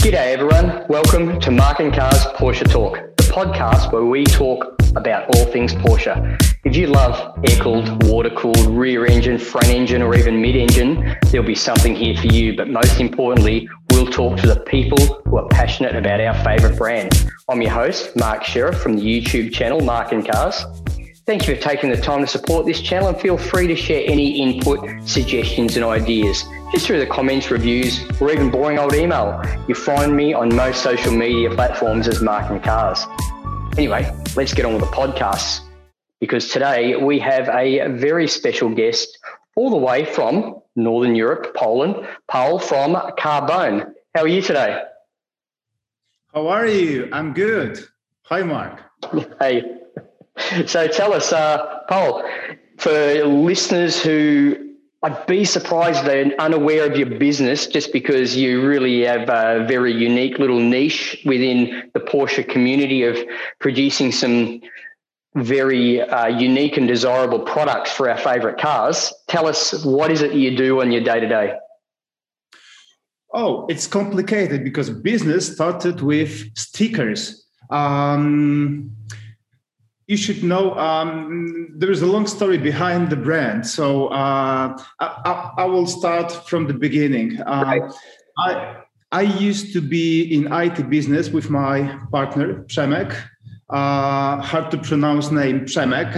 G'day everyone, welcome to Mark and Cars Porsche Talk, the podcast where we talk about all things Porsche. If you love air-cooled, water-cooled, rear engine, front engine or even mid-engine, there'll be something here for you, but most importantly, we'll talk to the people who are passionate about our favourite brand. I'm your host, Mark Sheriff from the YouTube channel Mark and Cars. Thank you for taking the time to support this channel and feel free to share any input, suggestions and ideas just through the comments, reviews, or even boring old email. You'll find me on most social media platforms as Mark and Cars. Anyway, let's get on with the podcast because today we have a very special guest all the way from Northern Europe, Poland, Paul from Carbone. How are you today? How are you? I'm good. Hi, Mark. Hey, so tell us, uh, Paul, for listeners who I'd be surprised they're unaware of your business just because you really have a very unique little niche within the Porsche community of producing some very uh, unique and desirable products for our favorite cars. Tell us what is it you do on your day to day? Oh, it's complicated because business started with stickers. Um, you should know um, there is a long story behind the brand. So uh, I, I, will start from the beginning. Uh, right. I, I used to be in IT business with my partner, Przemek. Uh, hard to pronounce name, Przemek.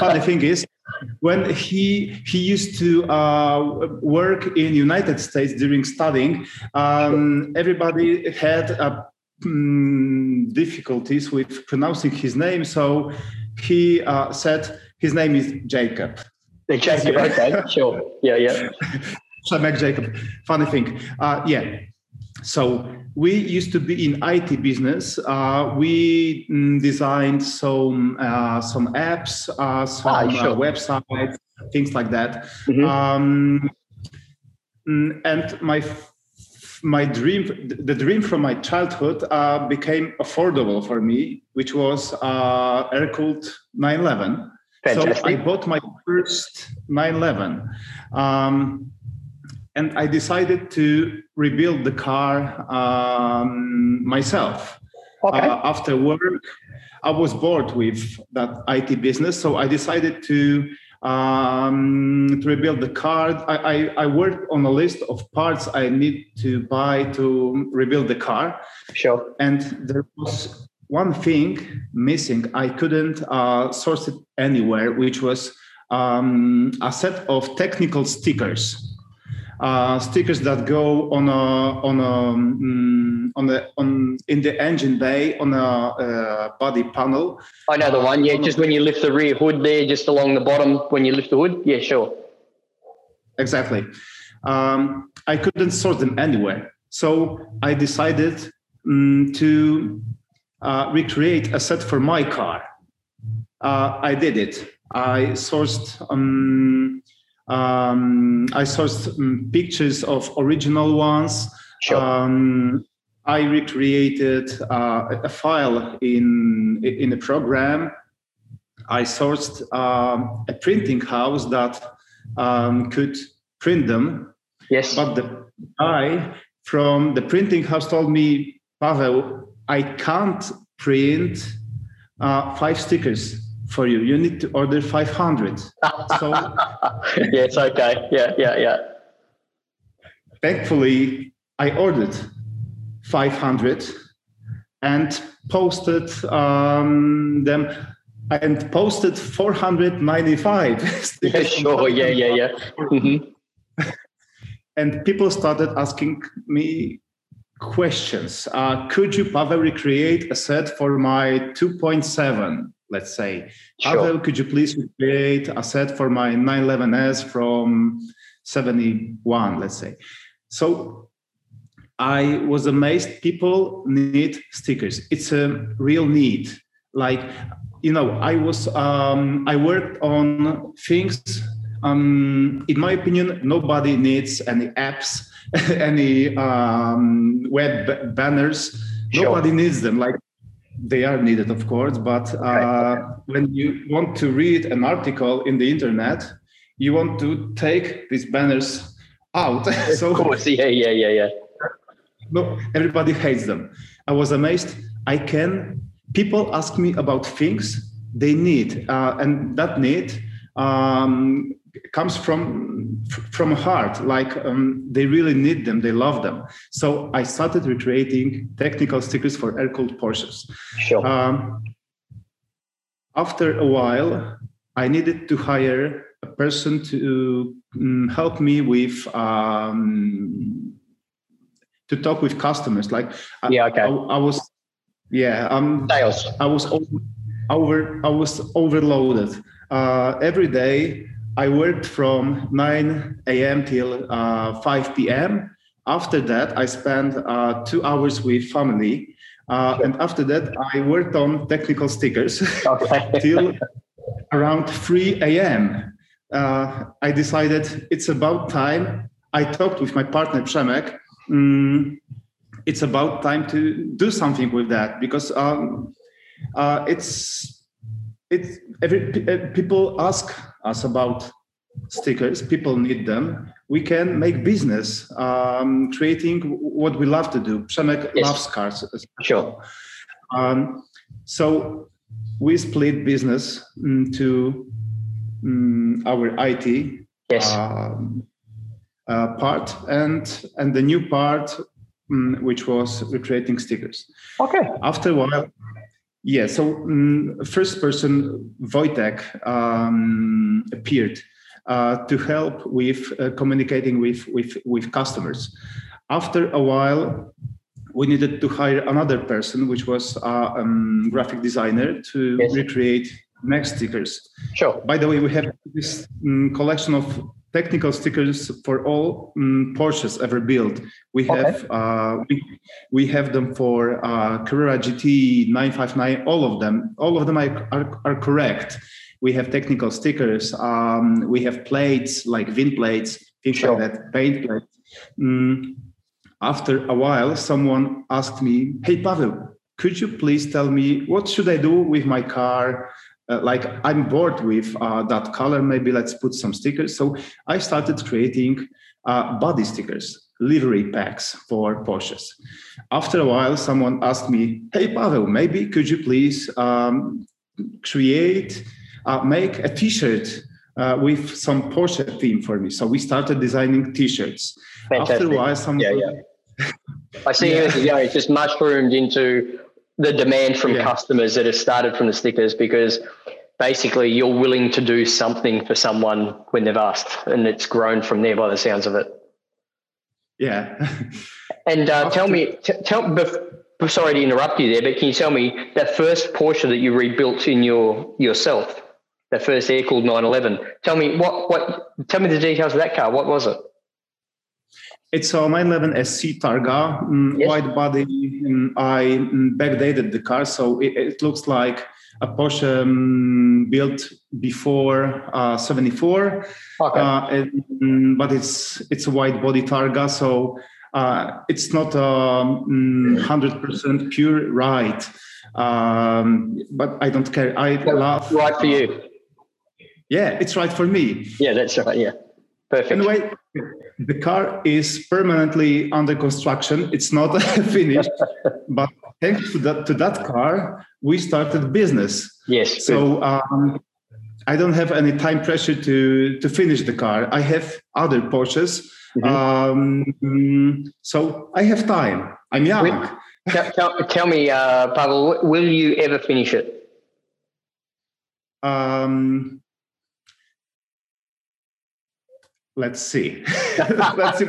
funny thing is, when he he used to uh, work in United States during studying, um, everybody had a um, difficulties with pronouncing his name, so he uh, said his name is Jacob. Jacob, okay, sure. Yeah, yeah. Przemek Jacob. Funny thing. Uh, yeah. So we used to be in IT business. Uh, we mm, designed some uh, some apps, uh, some ah, uh, sure. websites, things like that. Mm-hmm. Um, mm, and my my dream, the dream from my childhood, uh, became affordable for me, which was uh, air-cooled 911. Fantastic. So I bought my first 911, um, and I decided to rebuild the car um, myself. Okay. Uh, after work, I was bored with that IT business, so I decided to um, to rebuild the car. I, I, I worked on a list of parts I need to buy to rebuild the car. Sure. And there was one thing missing. I couldn't uh, source it anywhere, which was um, a set of technical stickers uh, stickers that go on a on a um, on the on in the engine bay on a uh, body panel. I know the one. Yeah, just when you lift the rear hood there, just along the bottom when you lift the hood. Yeah, sure. Exactly. Um, I couldn't sort them anywhere, so I decided um, to uh, recreate a set for my car. Uh, I did it. I sourced. Um, um, I sourced um, pictures of original ones. Sure. Um, I recreated uh, a file in in a program. I sourced um, a printing house that um, could print them. Yes. But the guy from the printing house told me, Pavel, I can't print uh, five stickers for you. You need to order 500. So yeah, it's okay. Yeah, yeah, yeah. Thankfully, I ordered 500 and posted um, them and posted 495. yeah, sure. Yeah, yeah, yeah. Mm-hmm. and people started asking me questions. Uh, could you, Pavel, recreate a set for my 2.7? Let's say. Sure. Pavel, could you please create a set for my 911S from 71, let's say. So I was amazed people need stickers. It's a real need. Like, you know, I was, um, I worked on things. Um, in my opinion, nobody needs any apps, any um, web banners. Sure. Nobody needs them. Like they are needed, of course, but uh, when you want to read an article in the internet, you want to take these banners out. so, of course, yeah, yeah, yeah, yeah. no, everybody hates them. I was amazed. I can. People ask me about things they need, uh, and that need um, comes from from heart. Like um, they really need them. They love them. So I started recreating technical stickers for air-cooled Porsches. Sure. Um, after a while, I needed to hire a person to um, help me with um, to talk with customers. Like yeah, okay. I, I was yeah um sales. I was over, over I was overloaded. Uh, every day I worked from 9 a.m. till uh, 5 p.m. After that, I spent uh, two hours with family. Uh, and after that, I worked on technical stickers Okay. till around 3 a.m. Uh, I decided it's about time. I talked with my partner Przemek. Mm, it's about time to do something with that because um, uh, it's it's every uh, people ask us about stickers. People need them. We can make business um, creating what we love to do. Przemek Yes. loves cars. Sure. Um, so we split business into mm, our IT Yes. um, uh, part and and the new part, mm, which was recreating stickers. okay. After a while, yeah. So mm, first person Wojtek um, appeared uh, to help with uh, communicating with with with customers. After a while, we needed to hire another person, which was a um, graphic designer, to Yes. recreate next stickers. Sure. By the way, we have this mm, collection of technical stickers for all mm, Porsches ever built. We Okay. have uh, we, we have them for uh, Carrera GT 959. All of them, all of them are, are, are correct. We have technical stickers. Um, we have plates like VIN plates, things Sure. like that, paint plates. Mm, after a while, someone asked me, "Hey, Pavel, could you please tell me what should I do with my car?" Uh, like I'm bored with uh, that color. Maybe let's put some stickers. So I started creating uh, body stickers, livery packs for Porsches. After a while, someone asked me, "Hey, Pavel, maybe could you please um, create, uh, make a T-shirt?" Uh, with some Porsche theme for me. So we started designing T-shirts. Fantastic. After a while, someone Yeah, yeah. I see Yeah. it, you know, it's just mushroomed into the demand from Yeah. customers that have started from the stickers because basically you're willing to do something for someone when they've asked and it's grown from there by the sounds of it. yeah. And uh, tell me, t- tell, bef- sorry to interrupt you there, but can you tell me that first Porsche that you rebuilt in your yourself, that first air cooled 911? Tell me what what. Tell me the details of that car. What was it? It's a 911 SC Targa, mm, Yes. wide body. mm, I mm, backdated the car, so it, it looks like a Porsche mm, built before uh, 74. Okay. Uh, and, mm, but it's it's a wide body Targa, so uh, it's not a mm, hundred percent pure ride. Um, but I don't care. I love. right for you. Yeah, it's right for me. Yeah, that's right. Yeah, perfect. Anyway, the car is permanently under construction. It's not finished, but thanks to that to that car, we started business. yes. So um, I don't have any time pressure to to finish the car. I have other Porsches, Mhm. um, so I have time. I'm young. Tell, tell, tell me, uh, Pavel, will you ever finish it? Um, let's see. let's see.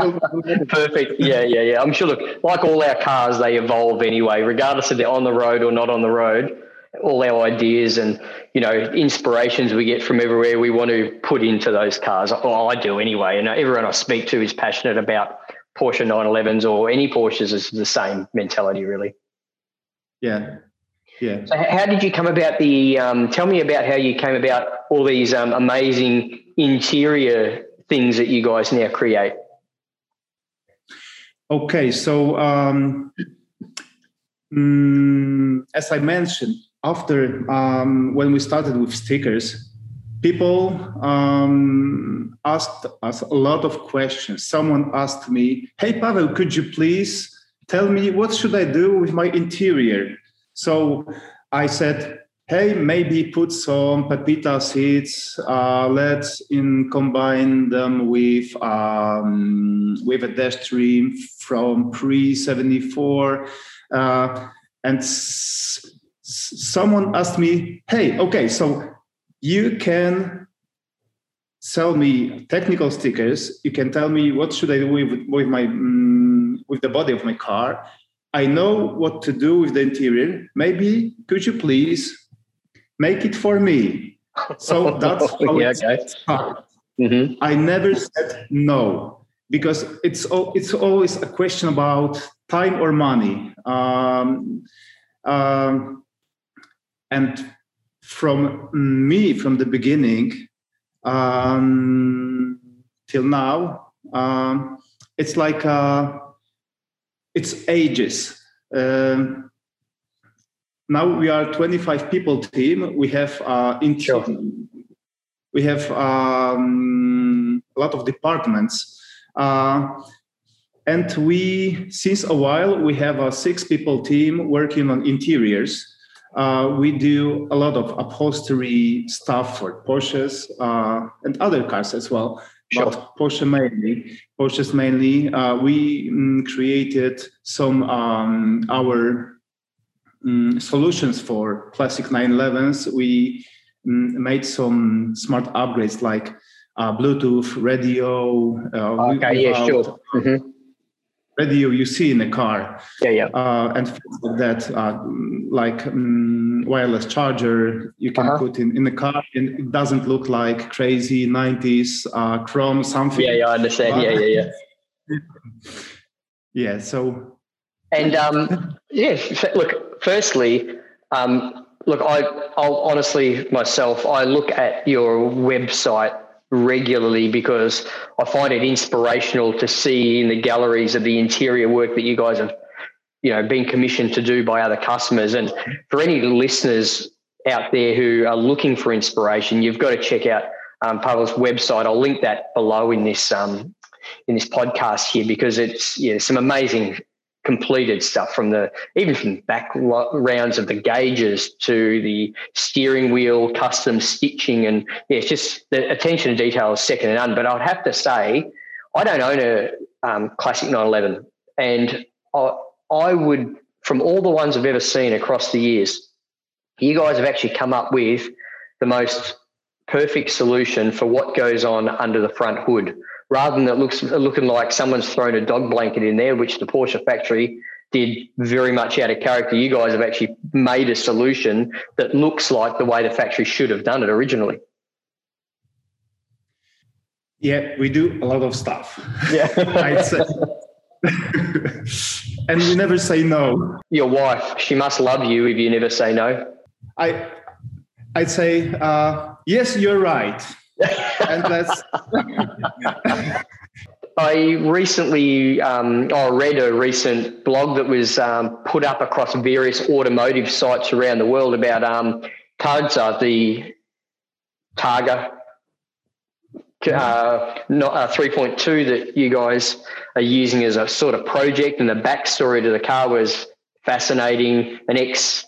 Perfect. Yeah, yeah, yeah. I'm sure. Look, like all our cars, they evolve anyway, regardless if they're on the road or not on the road. All our ideas and you know inspirations we get from everywhere we want to put into those cars. Well, I do anyway, and everyone I speak to is passionate about Porsche 911s or any Porsches. Is the same mentality, really. yeah, yeah. So, how did you come about the? Um, tell me about how you came about all these um, amazing interior things that you guys now create. Okay, so um, mm, as I mentioned, after um, when we started with stickers, people um, asked us a lot of questions. Someone asked me, "Hey, Pavel, could you please tell me what should I do with my interior. So I said, hey, maybe put some pepita seats. Uh, let's in combine them with um, with a dash trim from pre seventy four, uh, and s- someone asked me, hey, okay, so you can sell me technical stickers. You can tell me what should I do with, with my um, with the body of my car. I know what to do with the interior. Maybe could you please make it for me? So that's how yeah, it okay. started. Mhm. I never said no because it's it's always a question about time or money. Um, um, and from me, from the beginning um, till now, um, it's like uh, it's ages. Um, now we are 25 people team. We have uh, in Sure. we have um, a lot of departments. Uh, and we, since a while, we have a six people team working on interiors. Uh, we do a lot of upholstery stuff for Porsches uh, and other cars as well. Sure. But Porsche mainly, Porsches mainly. Uh, we mm, created some um, our mm, solutions for classic 911s. We mm, made some smart upgrades like uh, Bluetooth radio. Uh, Okay, yeah, sure. Mhm. Radio you see in a car Yeah, yeah. uh, and things like that, uh, like um, wireless charger you can Uh-huh. put in, in the car, and it doesn't look like crazy 90s uh, chrome something. Yeah, yeah, I understand. Yeah, yeah, yeah. Yeah, so And um, yeah, look. Firstly, um, look, I, I'll honestly myself, I look at your website regularly because I find it inspirational to see in the galleries of the interior work that you guys have, you know, been commissioned to do by other customers. And for any listeners out there who are looking for inspiration, you've got to check out um, Pavel's website. I'll link that below in this um, in this podcast here because it's yeah some amazing completed stuff from the even from back rounds of the gauges to the steering wheel custom stitching and yeah it's just the attention to detail is second to none. But i'd have to say i don't own a um, classic 911 and I, I would from all the ones i've ever seen across the years you guys have actually come up with the most perfect solution for what goes on under the front hood rather than it looks looking like someone's thrown a dog blanket in there, which the Porsche factory did very much out of character. You guys have actually made a solution that looks like the way the factory should have done it originally. yeah, we do a lot of stuff. Yeah. And we never say no. Your wife, she must love you if you never say no. I, I'd say uh, yes, you're right, and that's I recently um, I read a recent blog that was um, put up across various automotive sites around the world about um, Targa, the Targa uh, not, uh, 3.2 that you guys are using as a sort of project, and the backstory to the car was fascinating. An ex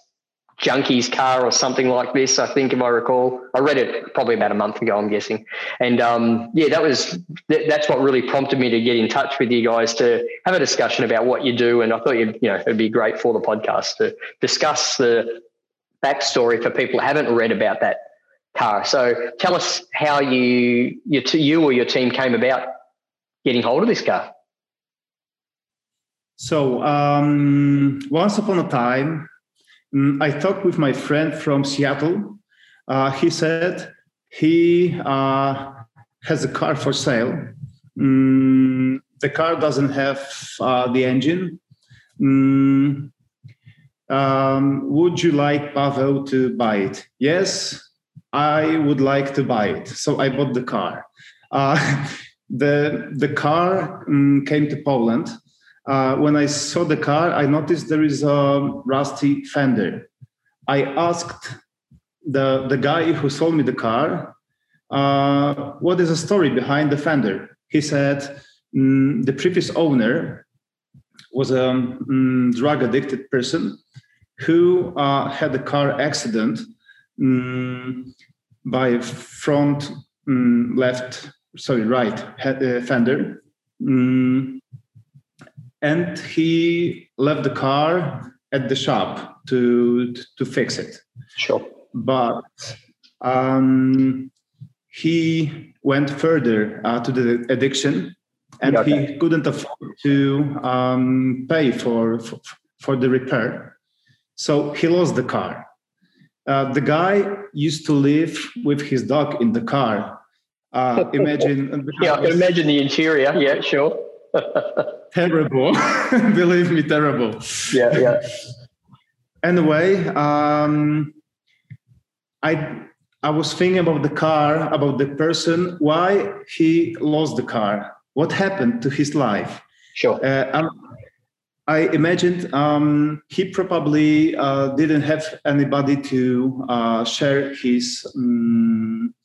junkie's car or something like this, I think, if I recall. I read it probably about a month ago, I'm guessing. And um, yeah, that was that, that's what really prompted me to get in touch with you guys to have a discussion about what you do. And I thought you you know it'd be great for the podcast to discuss the backstory for people who haven't read about that car. So tell us how you you, t- you or your team came about getting hold of this car. So um, once upon a time, I talked with my friend from Seattle. Uh, he said he uh, has a car for sale. Mm, the car doesn't have uh, the engine. Mm, um, would you like Pavel to buy it? Yes, I would like to buy it. So I bought the car. Uh, the the car mm, came to Poland uh, when I saw the car, I noticed there is a rusty fender. I asked the, the guy who sold me the car, uh, what is the story behind the fender? He said, mm, the previous owner was a um, drug addicted person who uh, had a car accident um, by front um, left, sorry, right uh, fender. And he left the car at the shop to, to, fix it. Sure. But um, he went further uh, to the addiction and okay. he couldn't afford to um, pay for, for, for the repair so he lost the car uh, the guy used to live with his dog in the car uh, imagine yeah imagine the interior yeah sure terrible believe me terrible yeah yeah anyway um, i I was thinking about the car, about the person, why he lost the car, what happened to his life. Sure. Uh, um, I imagined um, he probably uh, didn't have anybody to uh, share his, um,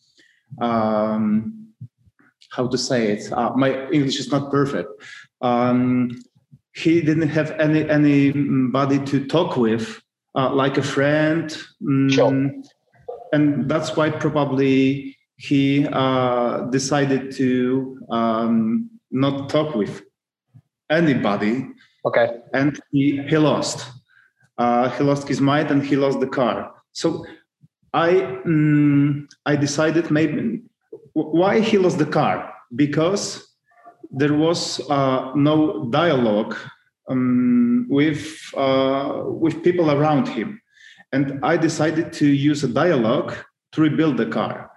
um, how to say it. Uh, my English is not perfect. Um, he didn't have any anybody to talk with, uh, like a friend. Sure and that's why probably he uh, decided to um, not talk with anybody. Okay. And he, he lost. Uh, he lost his mind and he lost the car. So I um, I decided maybe why he lost the car because there was uh, no dialogue um, with uh, with people around him and I decided to use a dialogue to rebuild the car.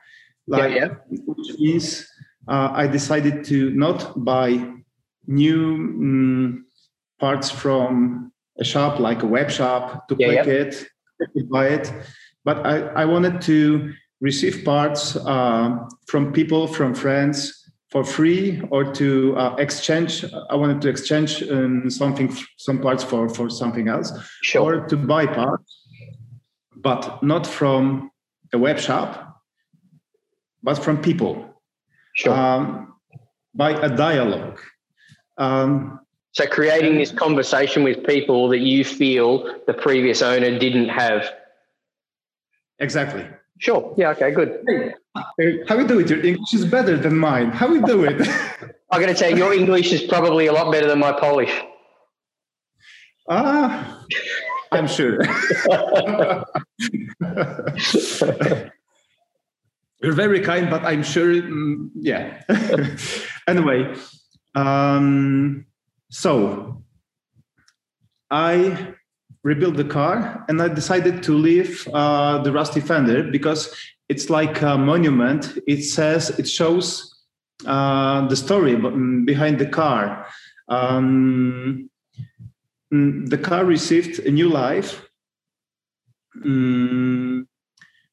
Like, yeah, yeah. Which means uh, I decided to not buy new um, parts from a shop like a web shop to yeah, click yeah. it, buy it, but I, I wanted to receive parts uh, from people, from friends for free or to uh, exchange i wanted to exchange um, something some parts for for something else sure. or to buy parts but not from a web shop, but from people. Sure. Um, by a dialogue. Um, so creating this conversation with people that you feel the previous owner didn't have. Exactly. Sure. Yeah. Okay. Good. Hey, how you do it? Your English is better than mine. How you do it? I'm going to say your English is probably a lot better than my Polish. Ah, I'm sure. You're very kind, but I'm sure, mm, yeah. anyway, um, so I rebuilt the car and I decided to leave uh, the rusty fender because it's like a monument. It says, it shows uh, the story behind the car. Um, mm, the car received a new life Mm,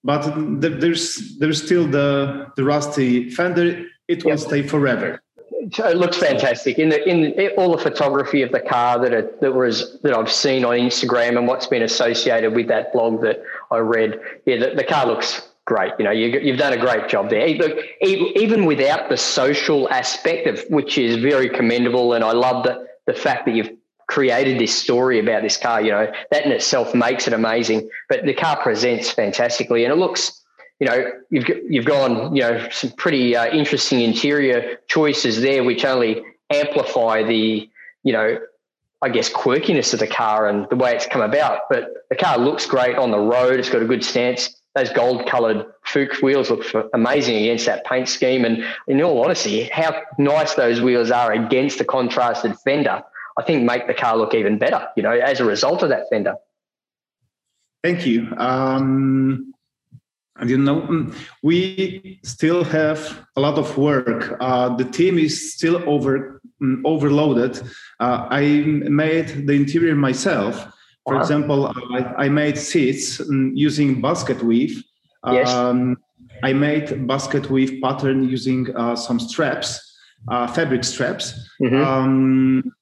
but there's there's still the the rusty fender. It will yep. stay forever. It looks fantastic in the in all the photography of the car that it, that was that I've seen on Instagram and what's been associated with that blog that I read. Yeah, the, the car looks great. You know, you, have done a great job there. Look, even without the social aspect of which is very commendable, and I love the the fact that you've created this story about this car. You know, that in itself makes it amazing. But the car presents fantastically, and it looks. You know, you've you've gone. You know, some pretty uh, interesting interior choices there, which only amplify the. You know, I guess quirkiness of the car and the way it's come about. But the car looks great on the road. It's got a good stance. Those gold coloured Fuchs wheels look amazing against that paint scheme. And in all honesty, how nice those wheels are against the contrasted fender I think make the car look even better, you know, as a result of that fender. Thank you. Um, and you know, mm, we still have a lot of work. Uh, the team is still over um, overloaded. Uh, I made the interior myself. For wow. example, I, I, made seats um, using basket weave. Yes. Um, I made basket weave pattern using uh, some straps, uh, fabric straps. Mm-hmm. Um,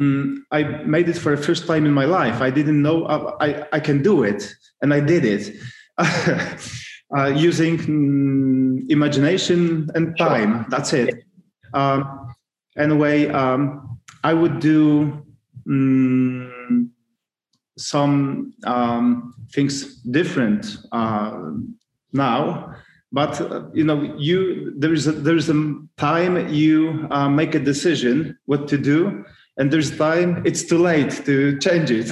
mm, I made it for the first time in my life. I didn't know uh, I, I can do it, and I did it uh, using mm, imagination and time. Sure. That's it. Um, anyway, um, I would do um, some um, things different uh, now. But uh, you know, you there is a, there is a time you uh, make a decision what to do, and there's time it's too late to change it.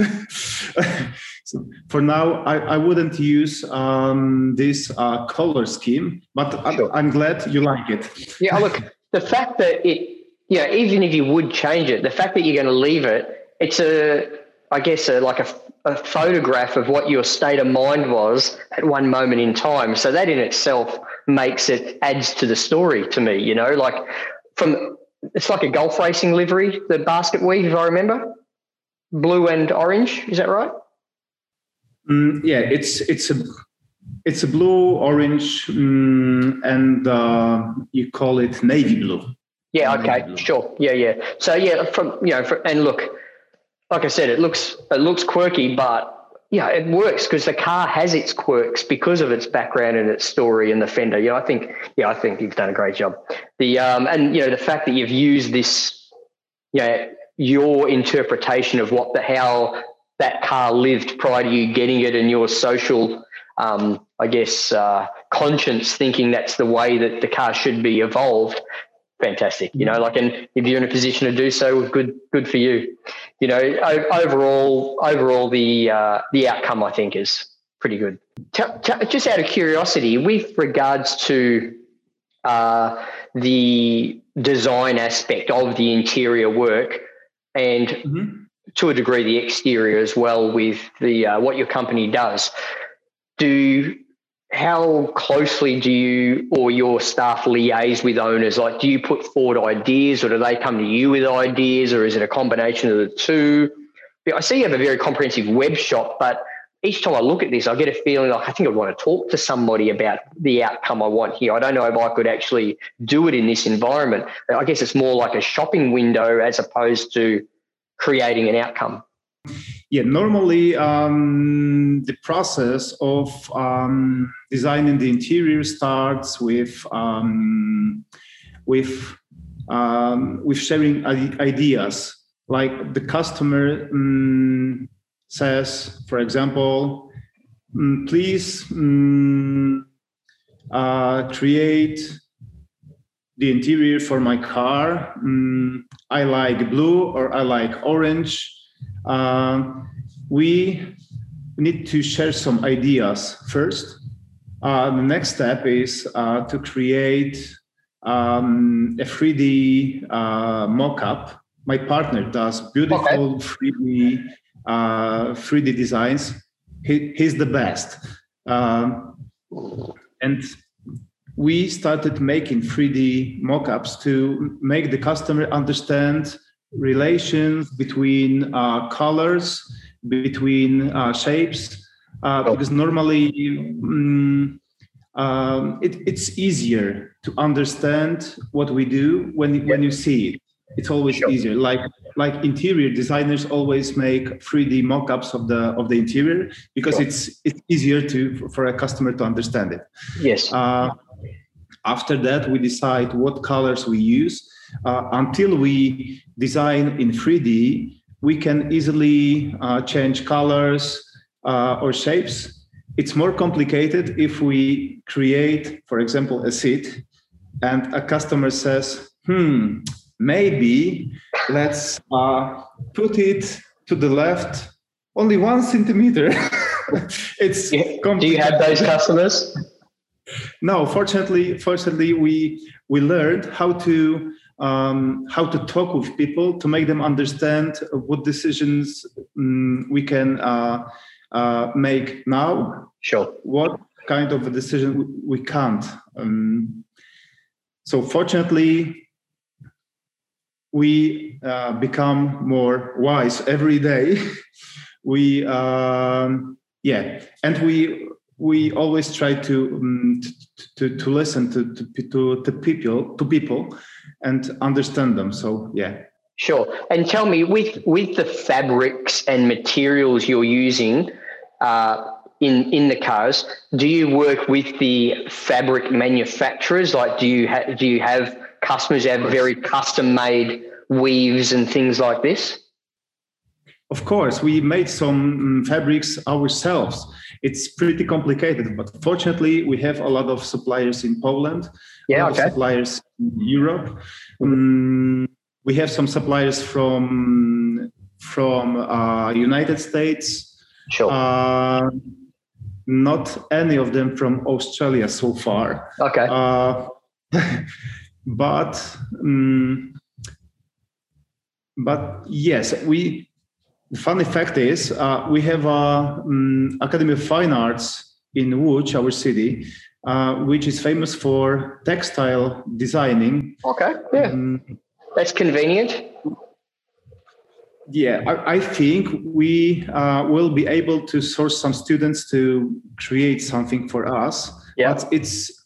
so for now, I, I wouldn't use um, this uh, color scheme, but sure. I, I'm glad you like it. Yeah, look, the fact that it yeah, even if you would change it, the fact that you're going to leave it, it's a, I guess, a, like a, a photograph of what your state of mind was at one moment in time. So that in itself makes it adds to the story to me. You know, like from it's like a Gulf racing livery, the basket weave, if I remember, blue and orange. Is that right? Mm, yeah, it's it's a it's a blue, orange, mm, and uh, you call it navy blue. Yeah. Okay. Sure. Yeah. Yeah. So yeah, from you know, for, and look, like I said, it looks it looks quirky, but yeah, it works because the car has its quirks because of its background and its story and the fender. Yeah, I think yeah, I think you've done a great job. The um and you know the fact that you've used this, yeah, you know, your interpretation of what the how that car lived prior to you getting it and your social um, I guess, uh, conscience thinking that's the way that the car should be evolved fantastic. You know, like, and if you're in a position to do so, good, good for you. You know, overall, overall, the uh, the outcome I think is pretty good. T- t- just out of curiosity, with regards to uh, the design aspect of the interior work, and mm-hmm. To a degree the exterior as well, with the uh, what your company does. Do how closely do you or your staff liaise with owners? Like, do you put forward ideas or do they come to you with ideas or is it a combination of the two? I see you have a very comprehensive web shop, but each time I look at this, I get a feeling like I think I'd want to talk to somebody about the outcome I want here. I don't know if I could actually do it in this environment. I guess it's more like a shopping window as opposed to creating an outcome. Yeah, normally um, the process of um, designing the interior starts with um, with um, with sharing ideas. Like the customer mm, says, for example, mm, please mm, uh, create the interior for my car. I like blue or I like orange uh, we need to share some ideas first. Uh, the next step is uh, to create um, a 3D uh, mock-up. My partner does beautiful okay. 3D 3D uh, designs. He, he's the best, um, and we started making 3D mock-ups to make the customer understand relations between uh, colors, between uh, shapes, uh, oh. because normally um, um, it, it's easier to understand what we do when yeah. when you see it. It's always sure. easier. Like like interior designers always make 3D mock-ups of the of the interior because sure. it's it's easier to for a customer to understand it. Yes. Uh, after that, we decide what colors we use uh, until we design in 3D, we can easily uh, change colors uh, or shapes. It's more complicated if we create, for example, a seat and a customer says, hmm, maybe let's uh, put it to the left only one centimeter. it's do you have those customers? No, fortunately, fortunately, we we learned how to um, how to talk with people to make them understand what decisions um, we can uh, uh, make now. Sure. What kind of a decision we can't. Um, so fortunately, we uh, become more wise every day. we um, yeah, and we we always try to um, to, to listen to, to to people to people and understand them. So yeah. Sure. And tell me, with with the fabrics and materials you're using uh, in in the cars, do you work with the fabric manufacturers? Like, do you ha- do you have customers have very custom made weaves and things like this? Of course, we made some mm, fabrics ourselves. It's pretty complicated, but fortunately, we have a lot of suppliers in Poland. Yeah, okay. suppliers in Europe. Um, we have some suppliers from from uh, United States. Sure. Uh, not any of them from Australia so far. Okay. Uh, but um, but yes, we the funny fact is, uh, we have a um, Academy of Fine Arts in Łódź, our city, uh, which is famous for textile designing. Okay, yeah, um, that's convenient. Yeah, I, I think we uh, will be able to source some students to create something for us. Yeah. But it's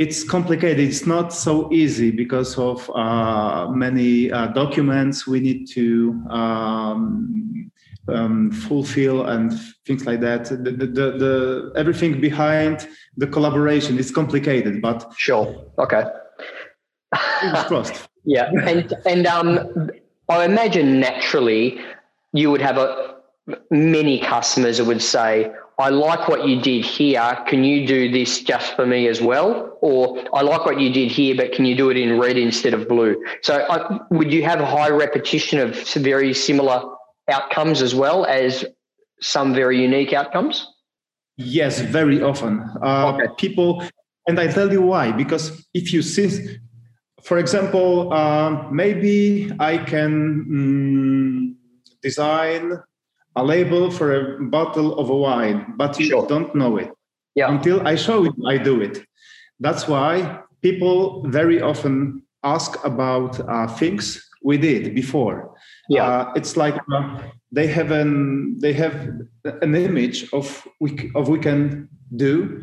it's complicated. It's not so easy because of uh, many uh, documents we need to um, um, fulfill and things like that. The, the, the, the, everything behind the collaboration is complicated, but sure, okay. crossed. yeah, and and um, I imagine naturally you would have a many customers would say, I like what you did here. Can you do this just for me as well? Or I like what you did here, but can you do it in red instead of blue? So, uh, would you have a high repetition of very similar outcomes as well as some very unique outcomes? Yes, very often. Uh, okay. People, and I tell you why. Because if you see, for example, uh, maybe I can mm, design a label for a bottle of a wine, but you sure. don't know it. Yeah. Until I show you, I do it. That's why people very often ask about uh, things we did before. Yeah. Uh, it's like uh, they have an they have an image of we of we can do,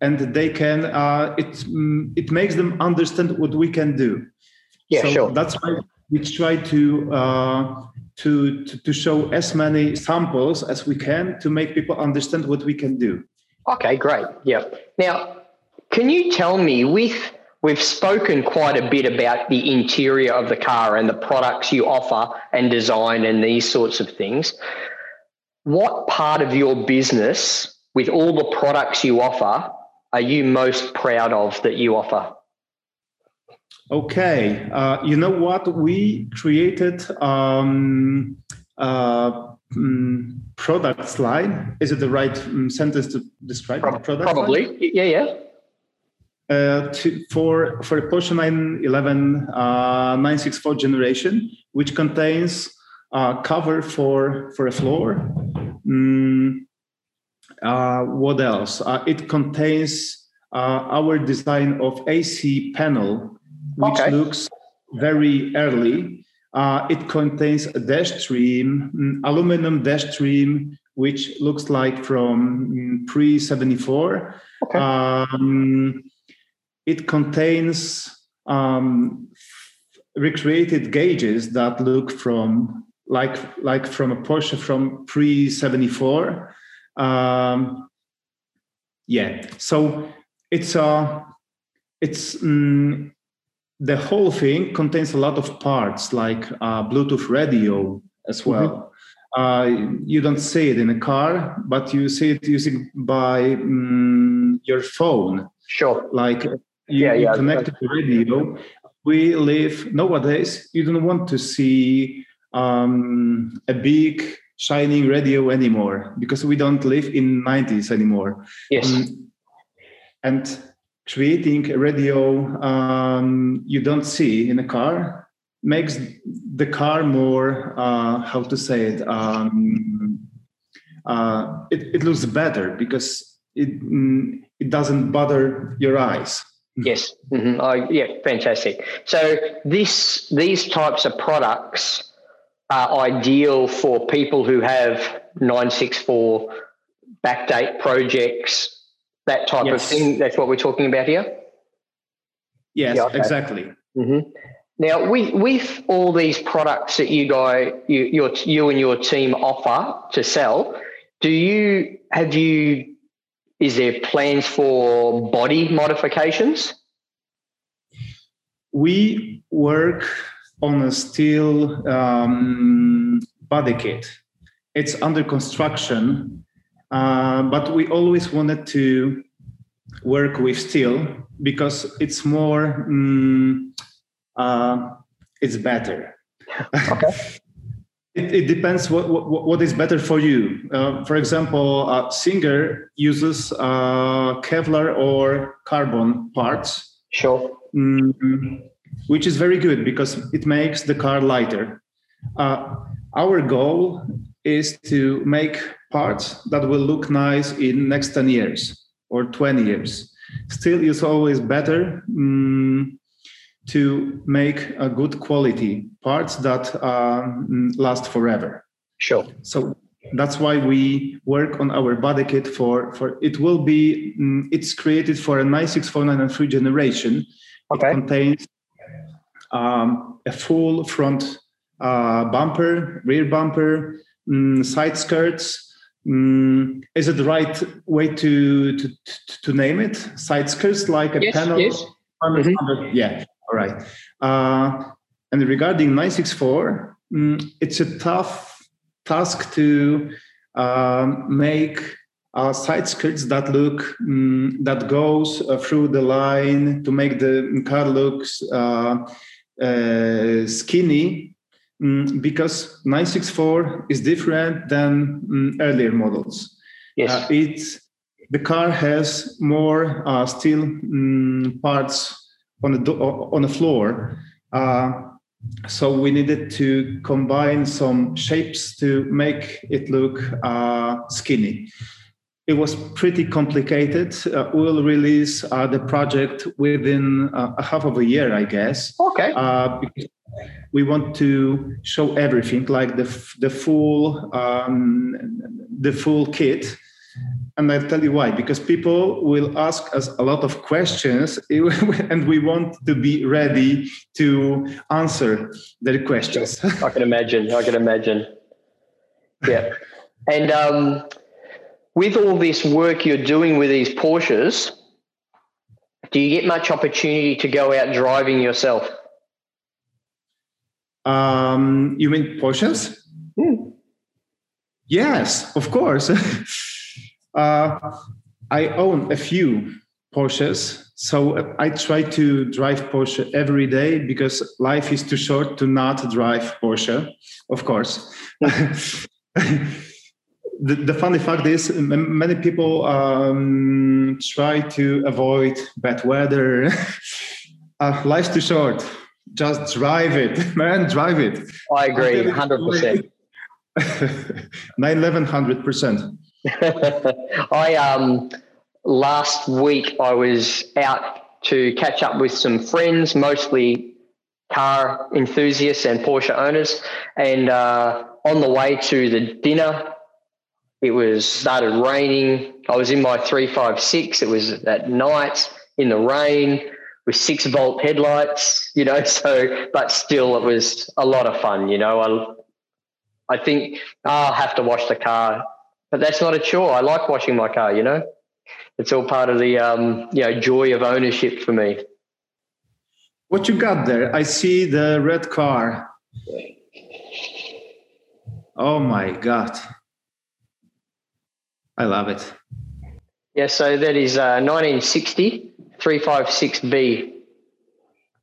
and they can uh, it mm, it makes them understand what we can do. Yeah, so sure. That's why we try to uh, to, to, to show as many samples as we can to make people understand what we can do. Okay, great. Yeah. Now, can you tell me with we've spoken quite a bit about the interior of the car and the products you offer and design and these sorts of things. What part of your business with all the products you offer are you most proud of that you offer? Okay, uh, you know what? We created um, uh, um, products line. Is it the right um, sentence to describe Pro- product? Probably. Yeah, yeah. Uh, to, for for Porsche 911 uh, 964 generation, which contains a cover for for a floor. Mm, uh, what else? Uh, it contains uh, our design of AC panel which okay. looks very early. Uh, it contains a dash trim, mm, aluminum dash trim, which looks like from mm, pre 74. Okay. Um, it contains um, recreated gauges that look from like like from a Porsche from pre 74. Um, yeah, so it's a it's um, the whole thing contains a lot of parts like uh, Bluetooth radio as mm-hmm. well. Mm-hmm. Uh, you don't see it in a car, but you see it using by um, your phone. Sure. Like you, yeah, yeah, connect to radio. We live nowadays. You don't want to see um, a big shining radio anymore because we don't live in 90s anymore. Yes. Um, and creating a radio um, you don't see in a car makes the car more uh, how to say it um, uh, it, it looks better because it mm, it doesn't bother your eyes. Yes. Mm-hmm. oh, yeah fantastic. So this these types of products are ideal for people who have 964 backdate projects that type yes. of thing. That's what we're talking about here. Yes, yeah, okay. exactly. Mm-hmm. Now, with with all these products that you guys, you your, you and your team offer to sell, do you have you? Is there plans for body modifications? We work on a steel um, body kit. It's under construction, uh, but we always wanted to work with steel because it's more, um, uh, it's better. Okay. It, it, depends what, what, what is better for you. Uh, for example, uh, Singer uses uh, Kevlar or carbon parts. Sure. Mm, which is very good because it makes the car lighter. Uh, our goal is to make parts that will look nice in next 10 years or 20 years. Still, it's always better um, to make a good quality parts that uh, last forever. Sure. So that's why we work on our body kit for for it will be um, it's created for a 9649 and 3 generation. Okay. It contains um, a full front uh, bumper, rear bumper, um, side skirts. Um, is it the right way to, to to name it? Side skirts, like a yes, panel. Yes. Mm-hmm. Yeah. All right. Uh, and regarding 964, mm, it's a tough task to uh, make uh, side skirts that look um, that goes uh, through the line to make the car looks uh, uh, skinny um, because 964 is different than um, earlier models. Yes. Uh, it's the car has more uh, steel um, parts on the do- on the floor. Uh, so we needed to combine some shapes to make it look uh, skinny. It was pretty complicated. Uh, we'll release uh, the project within uh, a half of a year, I guess. Okay. Uh, we want to show everything, like the the full um, the full kit. And I'll tell you why. Because people will ask us a lot of questions, and we want to be ready to answer their questions. I can imagine. I can imagine. Yeah. And um, with all this work you're doing with these Porsches, do you get much opportunity to go out driving yourself? Um, you mean Porsches? Hmm. Yes, of course. uh, I own a few Porsches, so I try to drive Porsche every day because life is too short to not drive Porsche, of course. the, the funny fact is many people um, try to avoid bad weather. Uh, life's too short. Just drive it. Man drive it. I agree. 100% 911 100% i um last week i was out to catch up with some friends mostly car enthusiasts and porsche owners. And uh, on the way to the dinner it was started raining. I was in my 356. It was at night in the rain with six volt headlights, you know, so, but still it was a lot of fun, you know. I, I think oh, I'll have to wash the car, but that's not a chore. I like washing my car, you know. It's all part of the, um, you know, joy of ownership for me. What you got there? I see the red car. Oh my God. I love it. Yeah, so that is a 1960 356B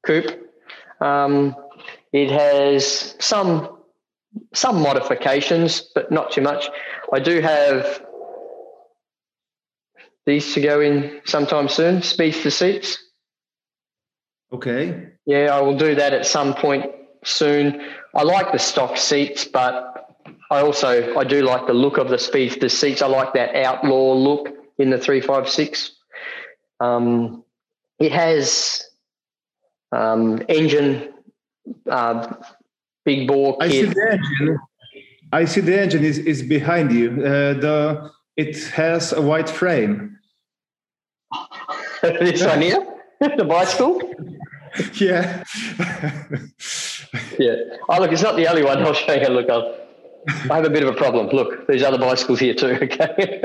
coupe. Um, it has some some modifications, but not too much. I do have these to go in sometime soon. Speedster seats. Okay. Yeah, I will do that at some point soon. I like the stock seats, but I also I do like the look of the speedster seats. I like that outlaw look in the three five six. Um, it has um, engine uh, big bore I see the engine. I see the engine is, is behind you. Uh, the it has a white frame. this one here, the bicycle. Yeah. yeah. Oh look, it's not the only one. I'll show you. A look, I'll, I have a bit of a problem. Look, there's other bicycles here too. Okay.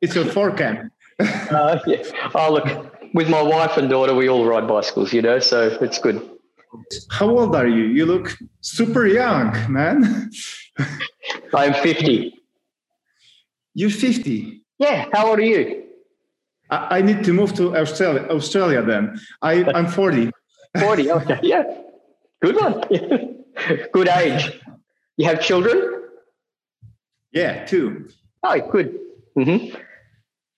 it's your forecam. uh, yeah. Oh, look, with my wife and daughter, we all ride bicycles, you know, so it's good. How old are you? You look super young, man. I'm 50. You're 50. Yeah. How old are you? I, I need to move to Australia. Australia then. I, I'm 40. 40. Okay. Yeah. Good one. good age. You have children? Yeah, two. Oh, good. Mm-hmm.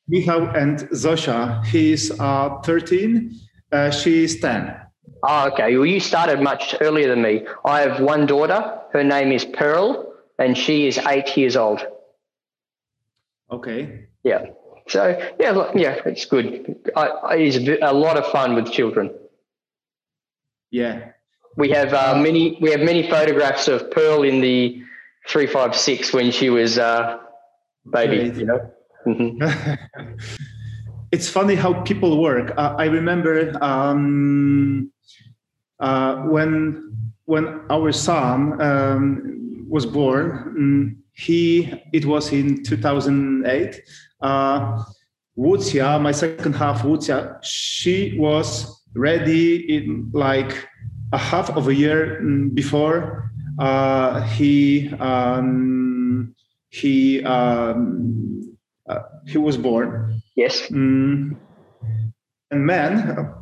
Michał and Zosia. He's uh, 13. Uh, she's 10. Oh, okay. Well, you started much earlier than me. I have one daughter. Her name is Pearl, and she is eight years old. Okay. Yeah. So yeah, look, yeah, it's good. I, I, it's a lot of fun with children. Yeah. We have uh, many. We have many photographs of Pearl in the three five six when she was uh, baby. You know. Mhm. it's funny how people work. Uh, I remember um, uh, when when our son um, was born. mm, He it was in 2008. Uh, Wucia, my second half, Wucia, she was ready in like a half of a year mm, before uh, he um, he um, uh, he was born. Yes. Mm. And men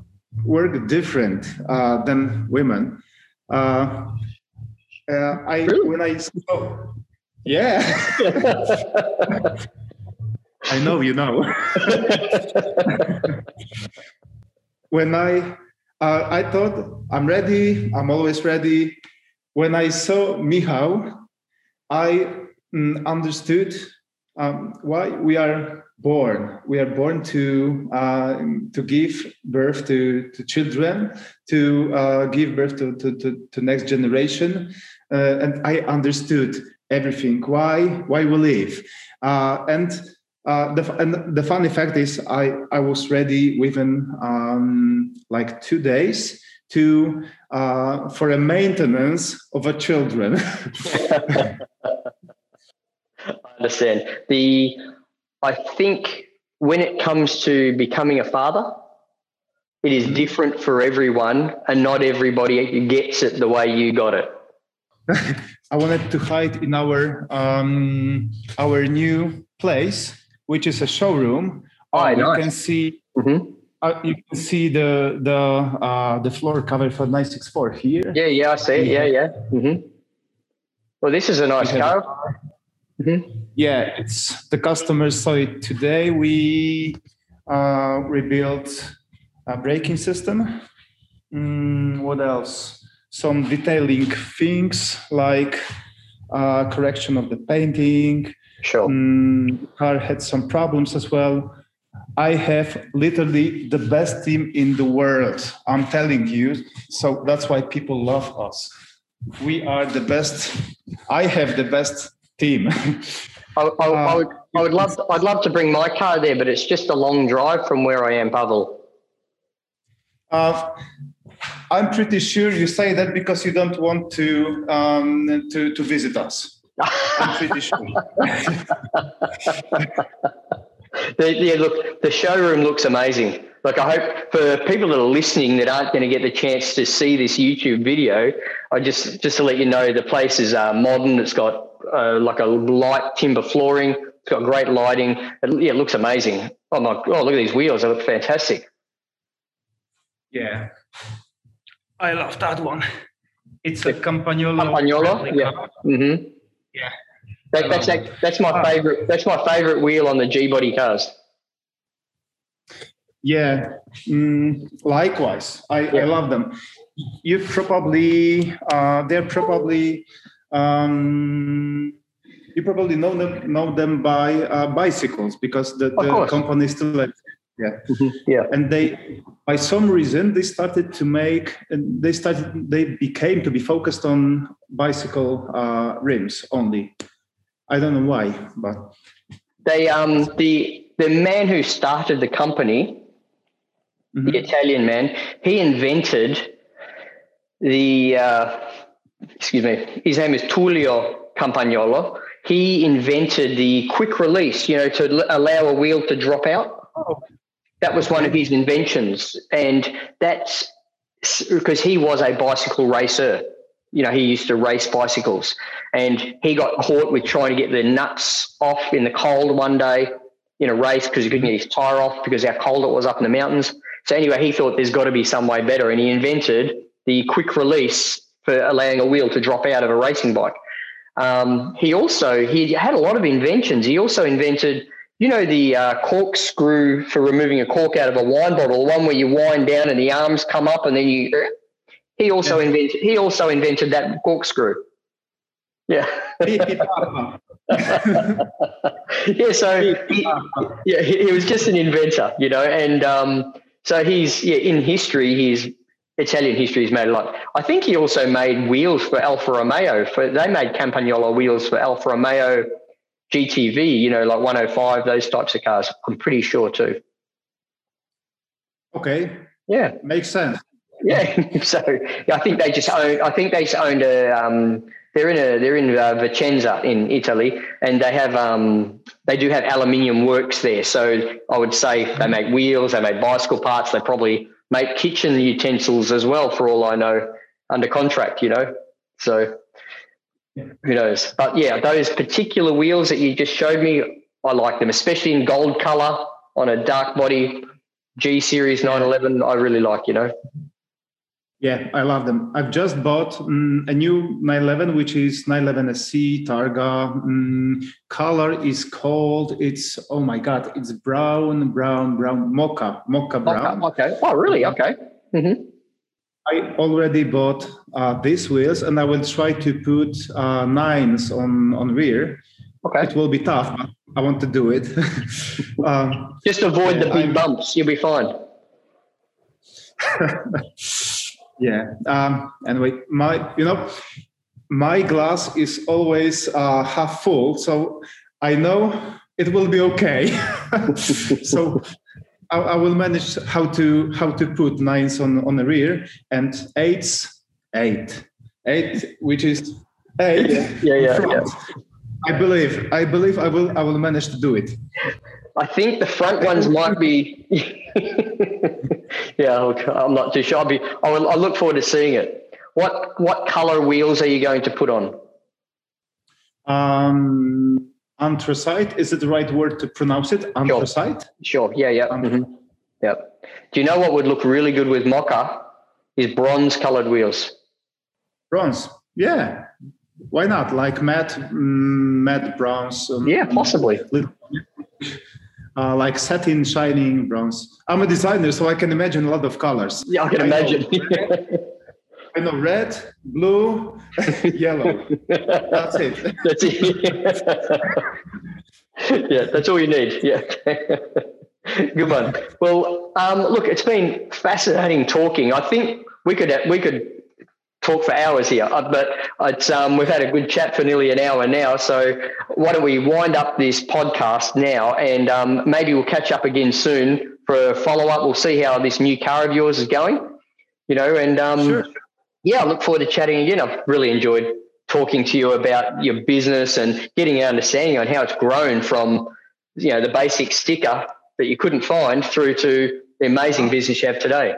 work different uh, than women. Uh, uh, I Really? when I saw, yeah, I know you know. when I uh, I thought I'm ready, I'm always ready. When I saw Michał, I mm, understood um, why we are born. We are born to uh, to give birth to, to children, to uh, give birth to, to, to, to next generation. Uh, and I understood everything, why, why we live. Uh, and, uh, the, and the funny fact is I, I was ready within um, like two days to uh, for a maintenance of a children. I understand. The I think when it comes to becoming a father, it is different for everyone, and not everybody gets it the way you got it. I wanted to hide in our um, our new place, which is a showroom. Oh, Uh, you nice. can see Mhm. uh, you can see the the uh, the floor cover for 964 here. Yeah, yeah, I see it. Yeah, yeah. hmm Well, this is a nice car. hmm Yeah, it's the customers saw it today. We uh, rebuilt a braking system. Mm, what else? Some detailing things like uh, correction of the painting. Sure. Mm, car had some problems as well. I have literally the best team in the world. I'm telling you. So that's why people love us. We are the best. I have the best team. I, I, I would, I would love, I'd love to bring my car there, but it's just a long drive from where I am, Pavel. Uh, I'm pretty sure you say that because you don't want to um, to to visit us. I'm pretty sure. The, yeah, look, the showroom looks amazing. Like, I hope for people that are listening that aren't going to get the chance to see this YouTube video, I just just to let you know, the place is uh, modern. It's got uh, like a light timber flooring. It's got great lighting. It, yeah, it looks amazing. Oh my! Oh, look at these wheels. They look fantastic. yeah, I love that one. It's a Campagnolo. Campagnolo, replica. yeah. hmm Yeah. That, that's that, that's my favorite. That's my favorite wheel on the G body cars. Yeah, mm, likewise. I, Yeah. I love them. You probably uh, they're probably um, you probably know them know them by uh, bicycles because the, the company still like yeah Yeah. and they by some reason they started to make and they started they became to be focused on bicycle uh, rims only. I don't know why, but They um the the man who started the company, Mhm. the Italian man, he invented the uh, excuse me. His name is Tullio Campagnolo. He invented the quick release, you know, to l- allow a wheel to drop out. Oh. That was one of his inventions, and that's because he was a bicycle racer. You know, he used to race bicycles, and he got caught with trying to get the nuts off in the cold one day in a race because he couldn't get his tire off because how cold it was up in the mountains. So anyway, he thought there's got to be some way better, and he invented the quick release for allowing a wheel to drop out of a racing bike. Um, he also he had a lot of inventions. He also invented, you know, the uh, corkscrew for removing a cork out of a wine bottle, the one where you wind down and the arms come up, and then you. He also yeah. invented. He also invented that corkscrew. Yeah. yeah. So he, yeah, he, was just an inventor, you know, and um, so he's yeah in history he's Italian history has made a lot. I think he also made wheels for Alfa Romeo. For they made Campagnolo wheels for Alfa Romeo GTV, you know, like 105, those types of cars. I'm pretty sure too. Okay. Yeah, makes sense. Yeah. so yeah, I think they just own. I think they just owned a. Um, they're in a. They're in uh, Vicenza in Italy, and they have. Um, they do have aluminium works there. So I would say they make wheels. They make bicycle parts. They probably make kitchen utensils as well, for all I know, under contract, you know. So who knows? But yeah, those particular wheels that you just showed me, I like them, especially in gold color on a dark body G Series 911. I really like, you know. Yeah, I love them. I've just bought um, a new 911, which is 911 SC Targa. Um, color is called, it's, oh my God, it's brown, brown, brown, mocha, mocha brown. Okay. Oh, really? Okay. Mm-hmm. I already bought uh, these wheels and I will try to put uh, nines on, on rear. Okay. It will be tough, but I want to do it. um, Just avoid the big I'm, bumps. You'll be fine. yeah um anyway my you know my glass is always uh, half full so i know it will be okay so I, I, will manage how to how to put nines on on the rear and eights eight eight which is eight yeah yeah, yeah, i believe i believe i will i will manage to do it i think the front ones might be yeah, I'm not too sure. I'll be. I will, I look forward to seeing it. What what color wheels are you going to put on? Um, anthracite. Is it the right word to pronounce it? Anthracite. Sure. sure. Yeah. Yeah. Mm-hmm. Yeah. Do you know what would look really good with Mocha? Is bronze colored wheels. Bronze. Yeah. Why not? Like matte, mm, matte bronze. Um, yeah, possibly uh, like satin shining bronze. I'm a designer, so I can imagine a lot of colors. Yeah, I can I imagine. I know red, blue, yellow. That's it. That's it. yeah, that's all you need. Yeah. Good one. Well, um, look, it's been fascinating talking. I think we could we could talk for hours here, uh, but it's, um, we've had a good chat for nearly an hour now. So why don't we wind up this podcast now and um, maybe we'll catch up again soon for a follow up. We'll see how this new car of yours is going, you know, and um, sure. Yeah, I look forward to chatting again. I've really enjoyed talking to you about your business and getting an understanding on how it's grown from, you know, the basic sticker that you couldn't find through to the amazing business you have today.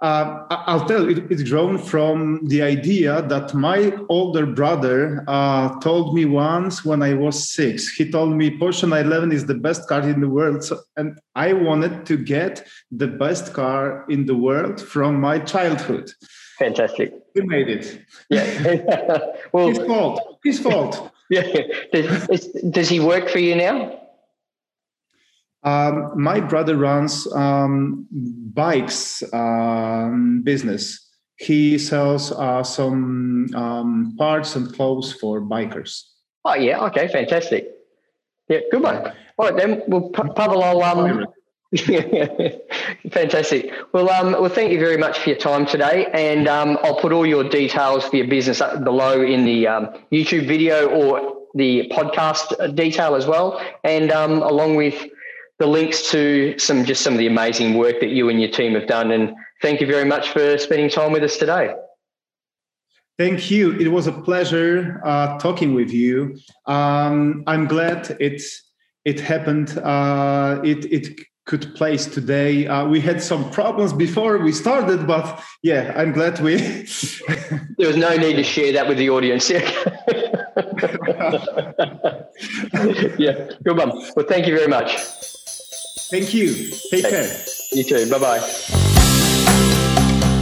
Uh, I'll tell you, it's grown from the idea that my older brother uh, told me once when I was six. He told me Porsche 911 is the best car in the world. So, and I wanted to get the best car in the world from my childhood. Fantastic. He made it. Yeah. well, his fault. His fault. yeah. Does, does he work for you now? Um, my brother runs um, bikes um, business. He sells uh, some um, parts and clothes for bikers. Oh yeah, okay, fantastic. Yeah, good one. All right, then, well, Pavel, I'll um, Fantastic. Well, um, well, thank you very much for your time today, and um, I'll put all your details for your business below in the um, YouTube video or the podcast detail as well, and um, along with the links to some just some of the amazing work that you and your team have done. And thank you very much for spending time with us today. Thank you. It was a pleasure uh, talking with you. Um, I'm glad it it happened. Uh, it it could place today. Uh, we had some problems before we started, but yeah, I'm glad we. there was no need to share that with the audience. Yeah. yeah, good one. Well, thank you very much. Thank you. Take care. You too. Bye bye.